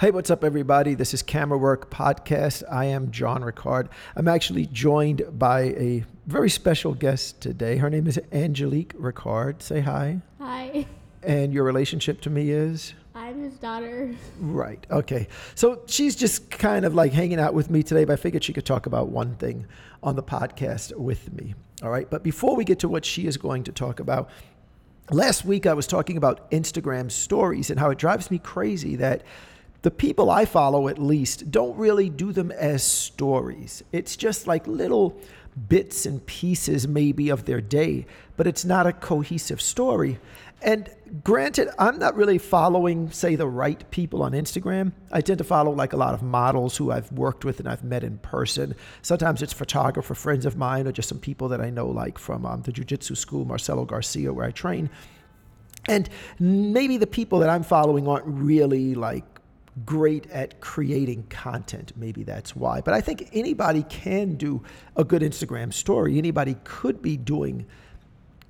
Hey, what's up, everybody? This is Camera Work Podcast. I am John Ricard. I'm actually joined by a very special guest today. Her name is Angelique Ricard. Say hi. Hi, And your relationship to me is? I'm his daughter. Right. Okay. So she's just kind of like hanging out with me today, but I figured she could talk about one thing on the podcast with me. All right. But before we get to what she is going to talk about, last week I was talking about Instagram stories and how it drives me crazy that the people I follow, at least, don't really do them as stories. It's just like little bits and pieces, maybe, of their day, but it's not a cohesive story. And granted, I'm not really following, say, the right people on Instagram. I tend to follow like a lot of models who I've worked with and I've met in person. Sometimes it's photographer friends of mine or just some people that I know, like from um, the Jiu Jitsu school, Marcelo Garcia, where I train. And maybe the people that I'm following aren't really like great at creating content. Maybe that's why. But I think anybody can do a good Instagram story. Anybody could be doing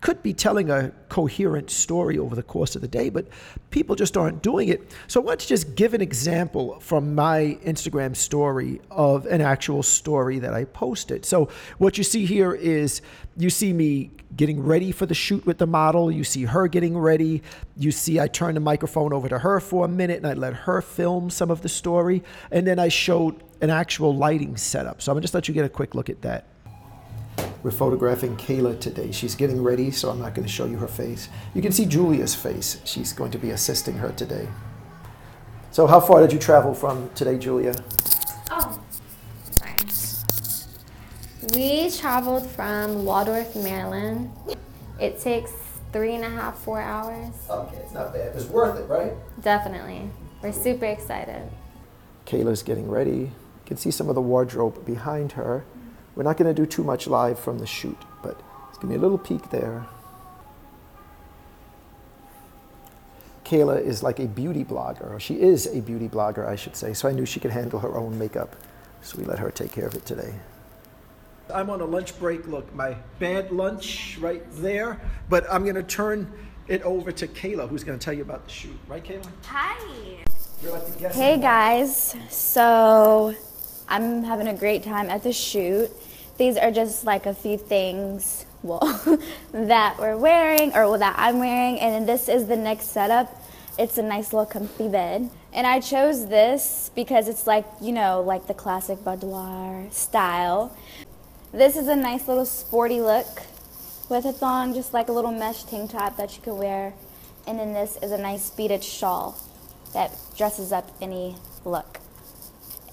could be telling a coherent story over the course of the day, but people just aren't doing it. So I want to just give an example from my Instagram story of an actual story that I posted. So what you see here is you see me getting ready for the shoot with the model. You see her getting ready. You see I turn the microphone over to her for a minute and I let her film some of the story. And then I showed an actual lighting setup. So I'm gonna just let you get a quick look at that. We're photographing Kayla today. She's getting ready, so I'm not going to show you her face. You can see Julia's face. She's going to be assisting her today. So, how far did you travel from today, Julia? Oh, sorry. We traveled from Waldorf, Maryland. It takes three and a half, four hours. Okay, it's not bad. It's worth it, right? Definitely. We're super excited. Kayla's getting ready. You can see some of the wardrobe behind her. We're not going to do too much live from the shoot, but it's going to be a little peek there. Kayla is like a beauty blogger, or she is a beauty blogger, I should say, so I knew she could handle her own makeup, so we let her take care of it today. I'm on a lunch break. Look, my bad lunch right there, but I'm going to turn it over to Kayla, who's going to tell you about the shoot. Right, Kayla? Hi. You're like the guest. Hey guys, so I'm having a great time at the shoot. These are just like a few things, well, that we're wearing or that I'm wearing, and then this is the next setup. It's a nice little comfy bed. And I chose this because it's like, you know, like the classic boudoir style. This is a nice little sporty look with a thong, just like a little mesh tank top that you can wear. And then this is a nice beaded shawl that dresses up any look.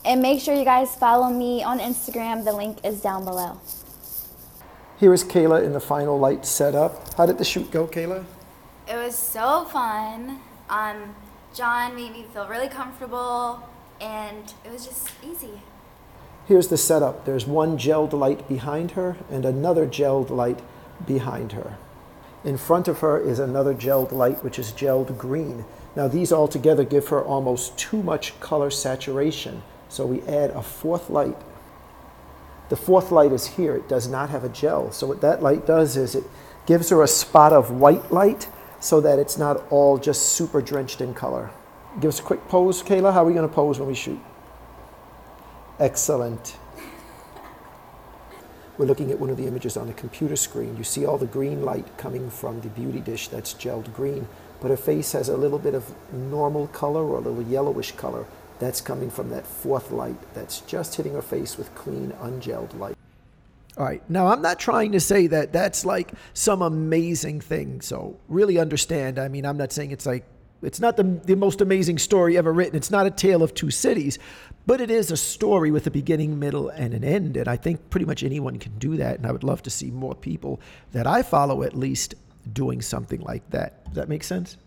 And make sure you guys follow me on Instagram. The link is down below. Here is Kayla in the final light setup. How did the shoot go, Kayla? It was so fun. Um, John made me feel really comfortable, and it was just easy. Here's the setup. There's one gelled light behind her and another gelled light behind her. In front of her is another gelled light, which is gelled green. Now, these all together give her almost too much color saturation, so we add a fourth light. The fourth light is here. It does not have a gel. So, what that light does is it gives her a spot of white light so that it's not all just super drenched in color. Give us a quick pose, Kayla. How are we going to pose when we shoot? Excellent. We're looking at one of the images on the computer screen. You see all the green light coming from the beauty dish that's gelled green, but her face has a little bit of normal color or a little yellowish color. That's coming from that fourth light that's just hitting her face with clean, ungelled light. All right. Now, I'm not trying to say that that's like some amazing thing. So, really understand. I mean, I'm not saying it's like, it's not the, the most amazing story ever written. It's not a tale of two cities, but it is a story with a beginning, middle, and an end. And I think pretty much anyone can do that. And I would love to see more people that I follow at least doing something like that. Does that make sense?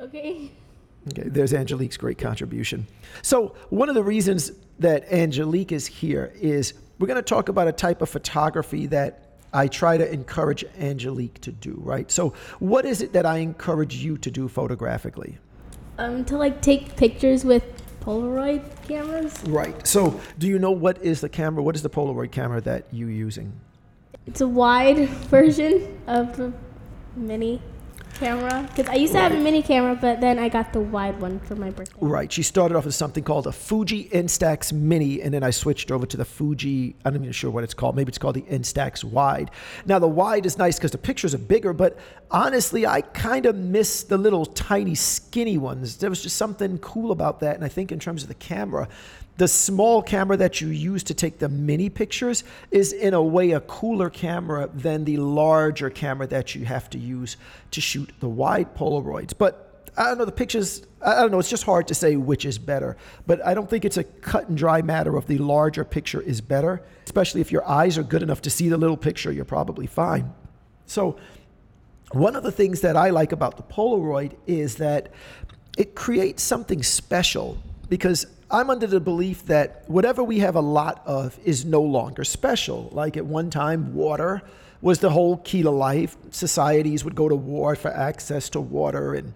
Okay. Okay, there's Angelique's great contribution. So, one of the reasons that Angelique is here is we're going to talk about a type of photography that I try to encourage Angelique to do, right? So, what is it that I encourage you to do photographically? Um, to like take pictures with Polaroid cameras. Right. So, do you know what is the camera? What is the Polaroid camera that you're using? It's a wide version of the mini. Camera because I used to have a mini camera, but then I got the wide one for my birthday. Right. She started off with something called a Fuji Instax Mini, and then I switched over to the Fuji. I'm not even sure what it's called. Maybe it's called the Instax Wide. Now the wide is nice because the pictures are bigger, but honestly, I kind of miss the little tiny skinny ones. There was just something cool about that, and I think in terms of the camera, the small camera that you use to take the mini pictures is in a way a cooler camera than the larger camera that you have to use to shoot the wide Polaroids. But I don't know, the pictures, I don't know, it's just hard to say which is better. But I don't think it's a cut and dry matter of the larger picture is better, especially if your eyes are good enough to see the little picture, you're probably fine. So, one of the things that I like about the Polaroid is that it creates something special because I'm under the belief that whatever we have a lot of is no longer special. Like at one time, water was the whole key to life. Societies would go to war for access to water, and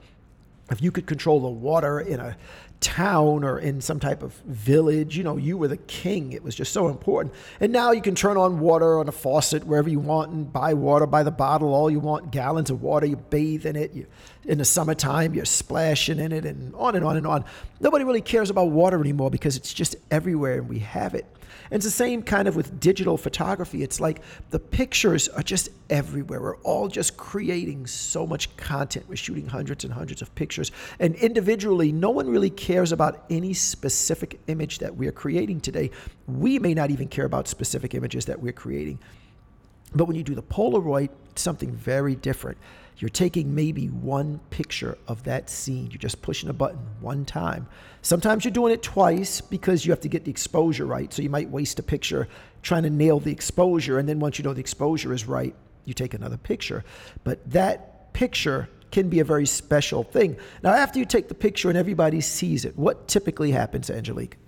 if you could control the water in a town or in some type of village, you know, you were the king. It was just so important. And now you can turn on water on a faucet wherever you want and buy water by the bottle, all you want, gallons of water, you bathe in it. You, in the summertime, you're splashing in it and on and on and on. Nobody really cares about water anymore because it's just everywhere and we have it. And it's the same kind of with digital photography. It's like the pictures are just everywhere. We're all just creating so much content. We're shooting hundreds and hundreds of pictures. And individually, no one really cares about any specific image that we're creating today. We may not even care about specific images that we're creating. But when you do the Polaroid, it's something very different. You're taking maybe one picture of that scene. You're just pushing a button one time. Sometimes you're doing it twice because you have to get the exposure right. So you might waste a picture trying to nail the exposure. And then once you know the exposure is right, you take another picture. But that picture can be a very special thing. Now, after you take the picture and everybody sees it, what typically happens, Angelique?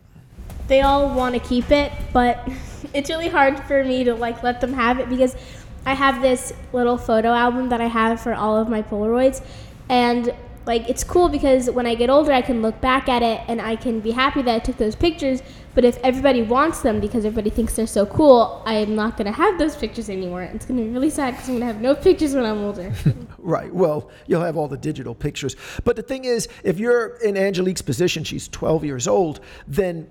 They all want to keep it, but it's really hard for me to like let them have it because I have this little photo album that I have for all of my Polaroids, and like it's cool because when I get older, I can look back at it and I can be happy that I took those pictures. But if everybody wants them because everybody thinks they're so cool, I'm not gonna have those pictures anymore. It's gonna be really sad because I'm gonna have no pictures when I'm older. right. Well, you'll have all the digital pictures. But the thing is, if you're in Angelique's position, she's 12 years old, then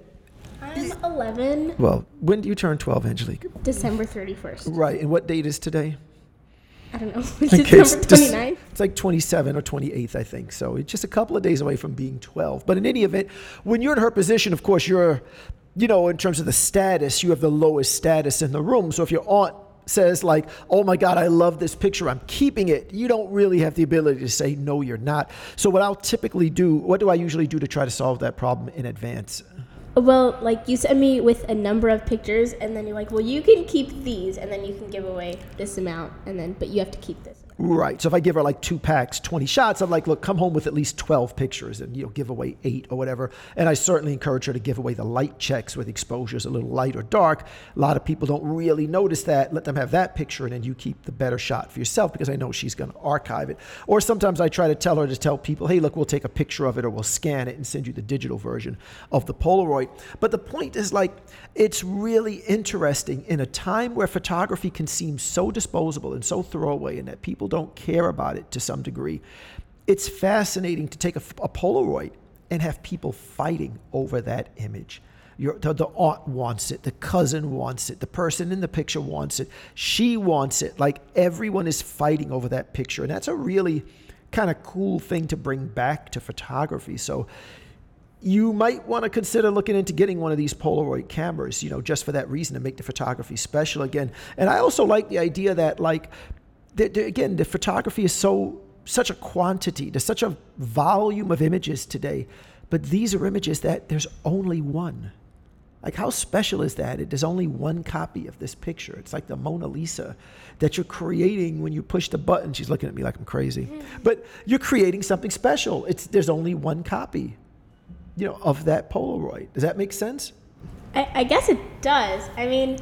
I'm 11. Well, when do you turn 12, Angelique? December 31st. Right. And what date is today? I don't know. In case- December just- 29th. It's like 27 or 28th, I think. So it's just a couple of days away from being 12. But in any event, when you're in her position, of course, you're, you know, in terms of the status, you have the lowest status in the room. So if your aunt says like, "Oh my God, I love this picture. I'm keeping it." You don't really have the ability to say no, you're not. So what I'll typically do, what do I usually do to try to solve that problem in advance? Well, like you send me with a number of pictures, and then you're like, well, you can keep these, and then you can give away this amount, and then, but you have to keep this. Right. So if I give her like two packs, 20 shots, I'm like, look, come home with at least 12 pictures and, you know, give away eight or whatever. And I certainly encourage her to give away the light checks where with exposures a little light or dark. A lot of people don't really notice that. Let them have that picture and then you keep the better shot for yourself because I know she's going to archive it. Or sometimes I try to tell her to tell people, hey, look, we'll take a picture of it or we'll scan it and send you the digital version of the Polaroid. But the point is like, it's really interesting in a time where photography can seem so disposable and so throwaway and that people don't care about it to some degree. It's fascinating to take a, a Polaroid and have people fighting over that image. Your, the, the aunt wants it, the cousin wants it, the person in the picture wants it, she wants it. Like everyone is fighting over that picture. And that's a really kind of cool thing to bring back to photography. So you might want to consider looking into getting one of these Polaroid cameras, you know, just for that reason to make the photography special again. And I also like the idea that, like, the, the- again, the photography is so such a quantity, there's such a volume of images today, but these are images that there's only one. Like, how special is that? It, there's only one copy of this picture. It's like the Mona Lisa that you're creating when you push the button. She's looking at me like I'm crazy, mm. but you're creating something special. It's there's only one copy, you know, of that Polaroid. Does that make sense? I, I guess it does. I mean,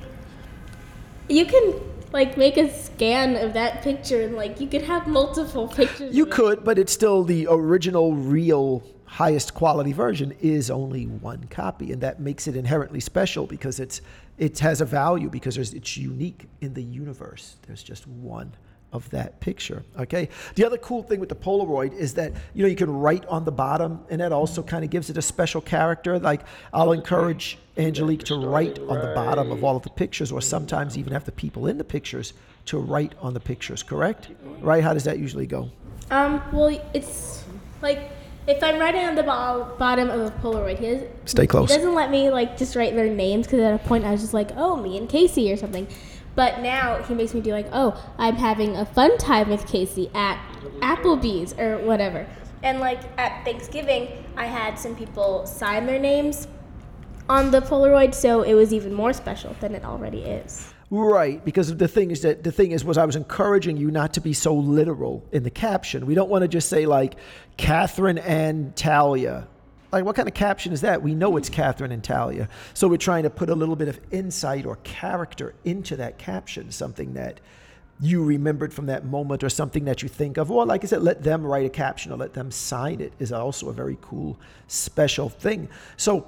you can like make a scan of that picture, and like you could have multiple pictures. You could, but it's still the original, real, highest quality version is only one copy, and that makes it inherently special because it's it has a value because it's unique in the universe. There's just one of that picture. Okay. The other cool thing with the Polaroid is that you know you can write on the bottom, and that also kind of gives it a special character. Like I'll encourage Angelique to write on the bottom of all of the pictures, or sometimes even have the people in the pictures to write on the pictures. Correct? Right? How does that usually go? Um, well, it's like if I'm writing on the bo- bottom of a Polaroid, he, does, Stay close. he doesn't let me like just write their names because at a point I was just like, oh, me and Casey or something. But now he makes me do like, oh, I'm having a fun time with Casey at Applebee's or whatever. And like at Thanksgiving, I had some people sign their names on the Polaroid, so it was even more special than it already is. Right, because the thing is that the thing is was I was encouraging you not to be so literal in the caption. We don't want to just say like Catherine and Talia. Like what kind of caption is that? We know it's Catherine and Talia. So we're trying to put a little bit of insight or character into that caption, something that you remembered from that moment or something that you think of. Or like I said, let them write a caption or let them sign it is also a very cool, special thing. So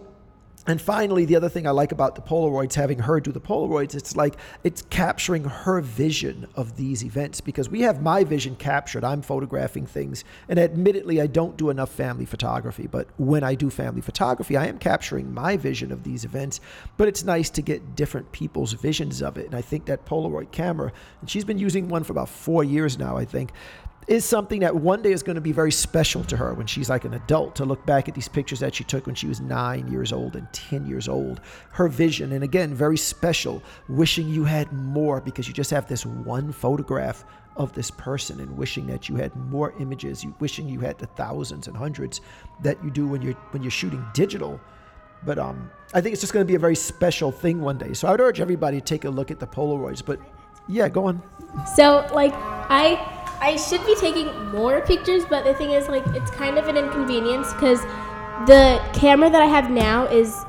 and finally, the other thing I like about the Polaroids, having her do the Polaroids, it's like it's capturing her vision of these events because we have my vision captured. I'm photographing things. And admittedly, I don't do enough family photography, but when I do family photography, I am capturing my vision of these events. But it's nice to get different people's visions of it. And I think that Polaroid camera, and she's been using one for about four years now, I think, is something that one day is going to be very special to her when she's like an adult to look back at these pictures that she took when she was nine years old and 10 years old. Her vision, and again, very special, wishing you had more because you just have this one photograph of this person and wishing that you had more images, you wishing you had the thousands and hundreds that you do when you're when you're shooting digital. But um, I think it's just going to be a very special thing one day. So I would urge everybody to take a look at the Polaroids. But yeah, go on. So like I I should be taking more pictures, but the thing is like it's kind of an inconvenience because the camera that I have now is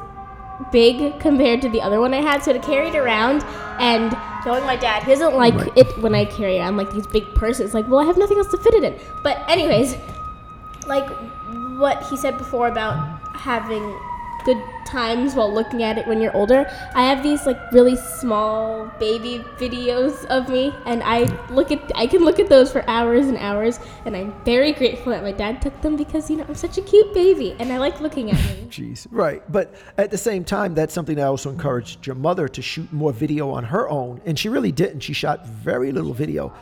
big compared to the other one I had. So to carry it around and knowing my dad, he doesn't like Right. it when I carry around like these big purses. Like, well, I have nothing else to fit it in. But anyways, like what he said before about having good times while looking at it when you're older. I have these like really small baby videos of me and I look at I can look at those for hours and hours and I'm very grateful that my dad took them because you know I'm such a cute baby and I like looking at me. Jeez. Right. But at the same time, that's something I also encouraged your mother to shoot more video on her own. And she really didn't. She shot very little video.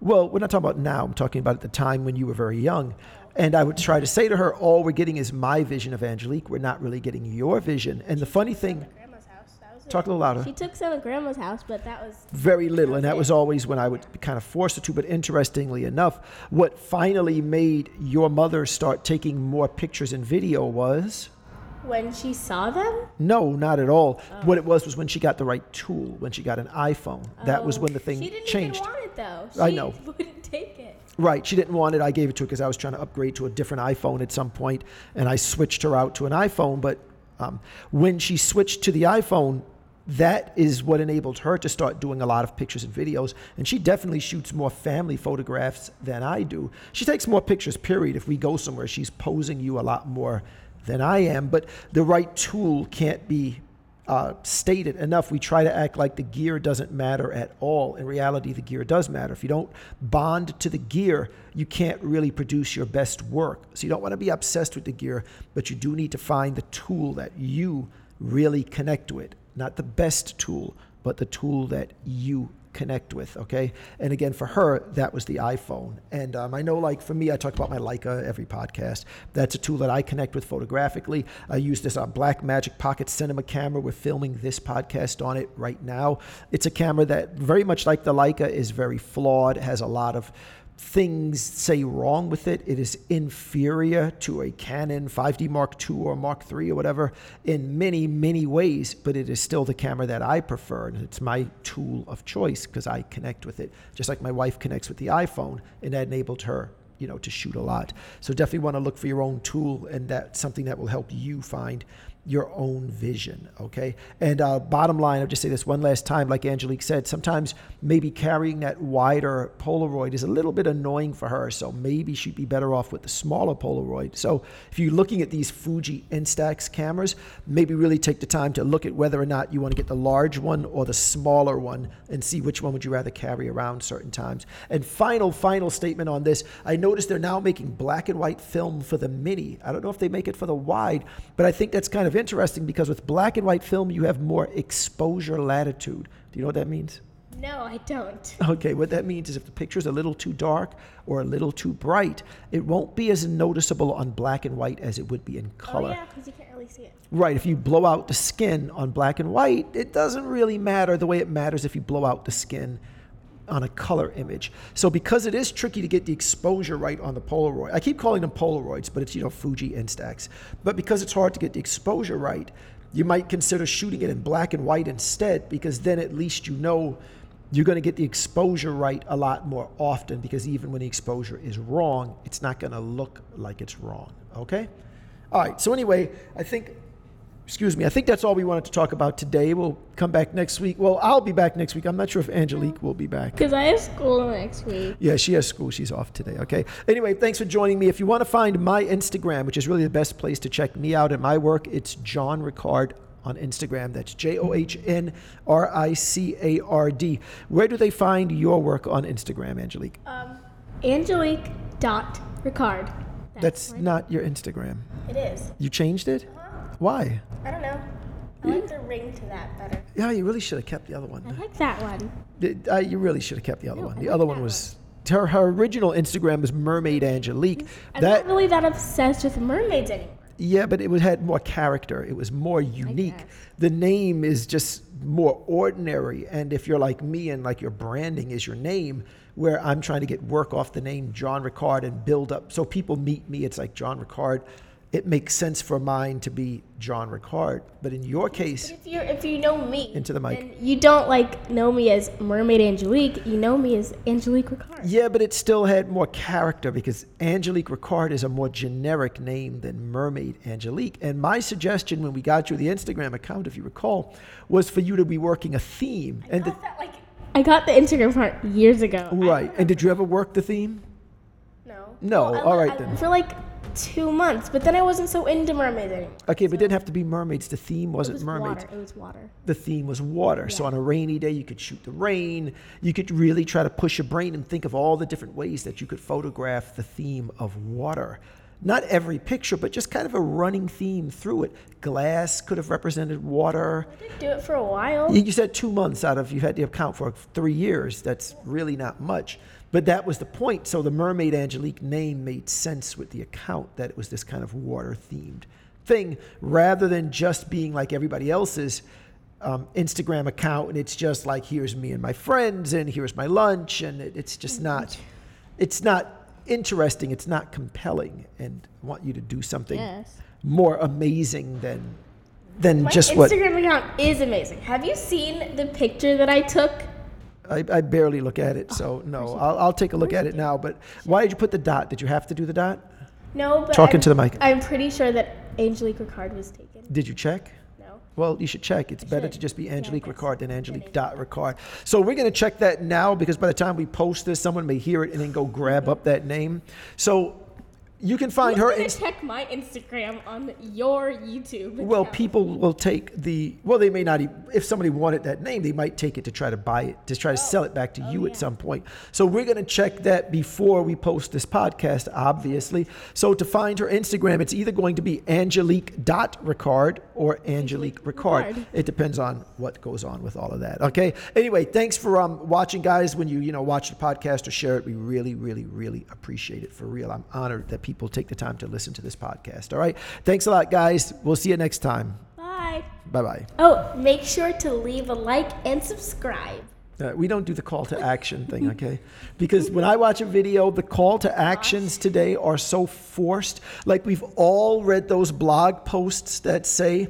Well, we're not talking about now. I'm talking about at the time when you were very young. And I would try to say to her, all we're getting is my vision of Angelique. We're not really getting your vision. And the funny thing, Grandma's house. That was talk a little louder. She took some at grandma's house, but that was very little, and that was always when I would kind of force her to. But interestingly enough, what finally made your mother start taking more pictures and video was when she saw them. no, not at all. Oh. What it was was when she got the right tool, when she got an iPhone. That was Oh, when the oh. thing she didn't changed. Even want it though. She I know. Wouldn't take it. Right. She didn't want it. I gave it to her because I was trying to upgrade to a different iPhone at some point, and I switched her out to an iPhone. But um, when she switched to the iPhone, that is what enabled her to start doing a lot of pictures and videos. And she definitely shoots more family photographs than I do. She takes more pictures, period. If we go somewhere, she's posing you a lot more than I am. But the right tool can't be uh, stated enough. We try to act like the gear doesn't matter at all. In reality, the gear does matter. If you don't bond to the gear, you can't really produce your best work. So you don't want to be obsessed with the gear, but you do need to find the tool that you really connect with. Not the best tool, but the tool that you connect with. Okay. And again, for her, that was the iPhone. And um, I know, like for me, I talk about my Leica every podcast. That's a tool that I connect with photographically. I use this uh, Black Magic Pocket Cinema camera. We're filming this podcast on it right now. It's a camera that, very much like the Leica, is very flawed. Has a lot of things say wrong with it. It is inferior to a Canon 5D Mark II or Mark III or whatever in many, many ways, but it is still the camera that I prefer. And it's my tool of choice because I connect with it, just like my wife connects with the iPhone, and that enabled her. You know, to shoot a lot. So definitely want to look for your own tool, and that's something that will help you find your own vision. Okay. And uh, bottom line, I'll just say this one last time, like Angelique said, sometimes maybe carrying that wider Polaroid is a little bit annoying for her. So maybe she'd be better off with the smaller Polaroid. So if you're looking at these Fuji Instax cameras, maybe really take the time to look at whether or not you want to get the large one or the smaller one and see which one would you rather carry around certain times. And final, final statement on this. I noticed they're now making black and white film for the mini. I don't know if they make it for the wide, but I think that's kind of interesting because with black and white film, you have more exposure latitude. Do you know what that means? No, I don't. Okay, what that means is if the picture's a little too dark or a little too bright, it won't be as noticeable on black and white as it would be in oh, color. Oh yeah, because you can't really see it. Right, if you blow out the skin on black and white, it doesn't really matter the way it matters if you blow out the skin on a color image. So because it is tricky to get the exposure right on the Polaroid, I keep calling them Polaroids, but it's you know Fuji Instax. But because it's hard to get the exposure right, you might consider shooting it in black and white instead because then at least you know you're going to get the exposure right a lot more often because even when the exposure is wrong, it's not going to look like it's wrong. Okay? All right. So anyway, I think excuse me, I think that's all we wanted to talk about today. We'll come back next week. Well, I'll be back next week. I'm not sure if Angelique will be back. Because I have school next week. Yeah, she has school. She's off today. Okay. Anyway, thanks for joining me. If you want to find my Instagram, which is really the best place to check me out and my work, it's John Ricard on Instagram. That's J O H N R I C A R D. Where do they find your work on Instagram, Angelique? Um, Angelique dot Ricard. That's not your Instagram. It is. You changed it? Why? I don't know. I like the ring to that better. Yeah, you really should have kept the other one. I like that one. Th- uh, you really should have kept the other No, one. I The like other that one was her, her original Instagram was Mermaid Angelique. I'm That not really that obsessed with mermaids anymore. Yeah, but it was, had more character. It was more unique. guess. The name is just more ordinary. And if you're like me and like your branding is your name, where I'm trying to get work off the name John Ricard and build up, so people meet me, it's like John Ricard. It makes sense for mine to be John Ricard. But in your case, If you if you know me, Into the mic. then you don't like know me as Mermaid Angelique. You know me as Angelique Ricard. yeah, but it still had more character because Angelique Ricard is a more generic name than Mermaid Angelique. And my suggestion when we got you the Instagram account, if you recall, was for you to be working a theme. And the, that, like, I got the Instagram part years ago. Right. And did you ever work the theme? No. No. I- All right I- then. For like two months, but then I wasn't so into mermaids anymore. Okay, but it didn't have to be mermaids. The theme wasn't it was mermaids. water. It was water. The theme was water. So on a rainy day, you could shoot the rain. You could really try to push your brain and think of all the different ways that you could photograph the theme of water. Not every picture, but just kind of a running theme through it. Glass could have represented water. I did do it for a while. You you said two months out of you had to account for three years. That's really not much. But that was the point. So the Mermaid Angelique name made sense with the account that it was this kind of water themed thing rather than just being like everybody else's um, Instagram account and it's just like here's me and my friends and here's my lunch and it, it's just not it's not interesting it's not compelling and I want you to do something Yes. more amazing than than My just what Instagram account is amazing. Have you seen the picture that I took? I, I barely look at it, so no. I'll, I'll take a look at it now. But why did you put the dot? Did you have to do the dot? No, but Talk I'm, into the mic. I'm pretty sure that Angelique Ricard was taken. Did you check? No. Well, you should check. It's better should. to just be Angelique I guess. Ricard than Angelique dot Ricard. So we're going to check that now because by the time we post this, someone may hear it and then go grab up that name. So you can find her. Inst- check my Instagram on your YouTube. well, account? people will take the. Well, they may not. e- If somebody wanted that name, they might take it to try to buy it, to try to oh. sell it back to oh, you at some point. So we're going to check that before we post this podcast, obviously. So to find her Instagram, it's either going to be Angelique.Ricard or Angelique Ricard. Ricard. It depends on what goes on with all of that. Okay. Anyway, thanks for um, watching, guys. When you you know watch the podcast or share it, we really, really, really appreciate it for real. I'm honored that people take the time to listen to this podcast. All right. Thanks a lot, guys. We'll see you next time. Bye. Bye bye. Oh, make sure to leave a like and subscribe. Uh, we don't do the call to action thing, okay? Because when I watch a video, the call to actions today are so forced. Like we've all read those blog posts that say,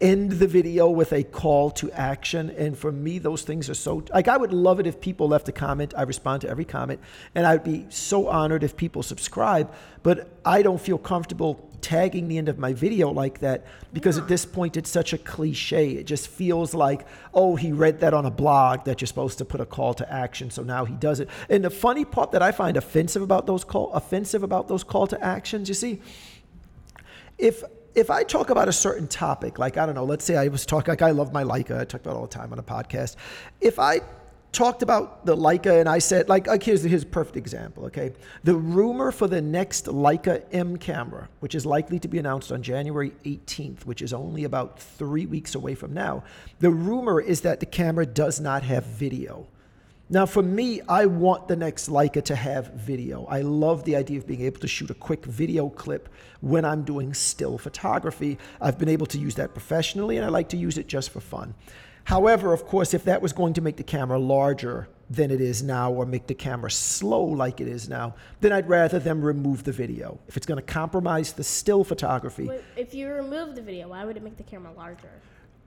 end the video with a call to action. And for me, those things are so, like, I would love it if people left a comment. I respond to every comment. And I'd be so honored if people subscribe. But I don't feel comfortable tagging the end of my video like that because at this point it's such a cliche. It just feels like, oh, he read that on a blog that you're supposed to put a call to action, so now he does it. And the funny part that I find offensive about those call offensive about those call to actions, you see, if if I talk about a certain topic, like I don't know, let's say I was talking like I love my Leica, I talk about it all the time on a podcast. If I talked about the Leica and I said, like, like here's, here's perfect example, okay? The rumor for the next Leica M camera, which is likely to be announced on January 18th, which is only about three weeks away from now, the rumor is that the camera does not have video. Now, for me, I want the next Leica to have video. I love the idea of being able to shoot a quick video clip when I'm doing still photography. I've been able to use that professionally, and I like to use it just for fun. However, of course, if that was going to make the camera larger than it is now or make the camera slow like it is now, then I'd rather them remove the video. If it's going to compromise the still photography, But if you remove the video, why would it make the camera larger?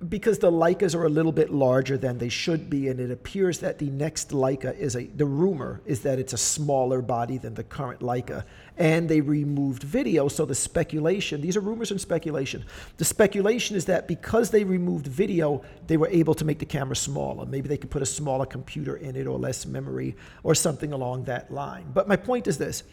Because the Leicas are a little bit larger than they should be, and it appears that the next Leica is a. The rumor is that it's a smaller body than the current Leica, and they removed video. So the speculation, these are rumors and speculation. The speculation is that because they removed video, they were able to make the camera smaller. Maybe they could put a smaller computer in it or less memory or something along that line. But my point is this.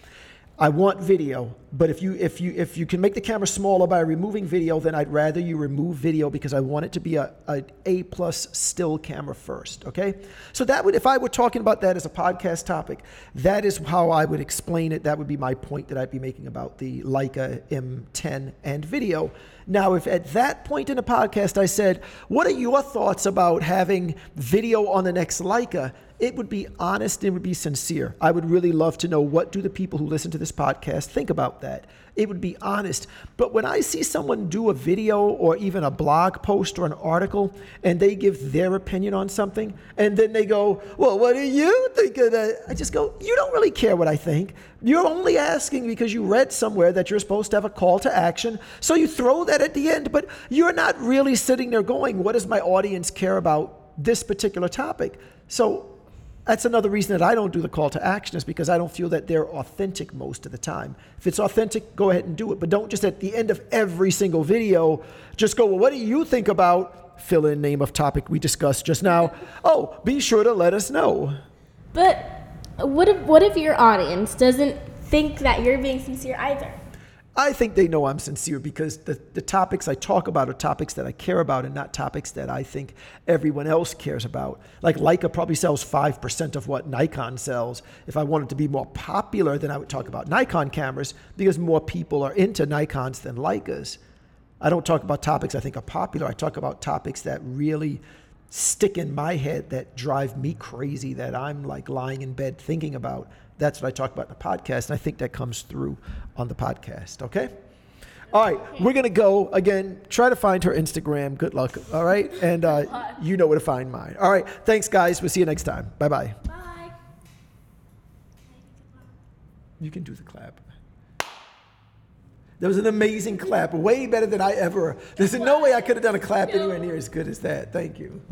I want video, but if you if you if you can make the camera smaller by removing video, then I'd rather you remove video because I want it to be a, a A plus still camera first. Okay, so that would if I were talking about that as a podcast topic, that is how I would explain it. That would be my point that I'd be making about the Leica M10 and video. Now, if at that point in a podcast I said, "What are your thoughts about having video on the next Leica?" It would be honest and it would be sincere. I would really love to know what do the people who listen to this podcast think about that. It would be honest. But when I see someone do a video or even a blog post or an article and they give their opinion on something and then they go, "Well, what do you think of that?" I just go, "You don't really care what I think. You're only asking because you read somewhere that you're supposed to have a call to action. So you throw that at the end, but you're not really sitting there going, "What does my audience care about this particular topic?" So that's another reason that I don't do the call to action is because I don't feel that they're authentic most of the time. If it's authentic, go ahead and do it, but don't just at the end of every single video just go, "Well, what do you think about fill in name of topic we discussed just now?" oh, be sure to let us know. But what if what if your audience doesn't think that you're being sincere either? I think they know I'm sincere because the, the topics I talk about are topics that I care about and not topics that I think everyone else cares about. Like Leica probably sells 5% of what Nikon sells. If I wanted to be more popular, then I would talk about Nikon cameras because more people are into Nikons than Leicas. I don't talk about topics I think are popular. I talk about topics that really stick in my head that drive me crazy that I'm like lying in bed thinking about. That's what I talk about in the podcast, and I think that comes through on the podcast. Okay. All right, we're gonna go again. Try to find her Instagram. Good luck. All right, and uh, you know where to find mine. All right, thanks, guys. We'll see you next time. Bye bye. Bye. You can do the clap. That was an amazing clap, way better than I ever. There's no way I could have done a clap anywhere near as good as that. Thank you.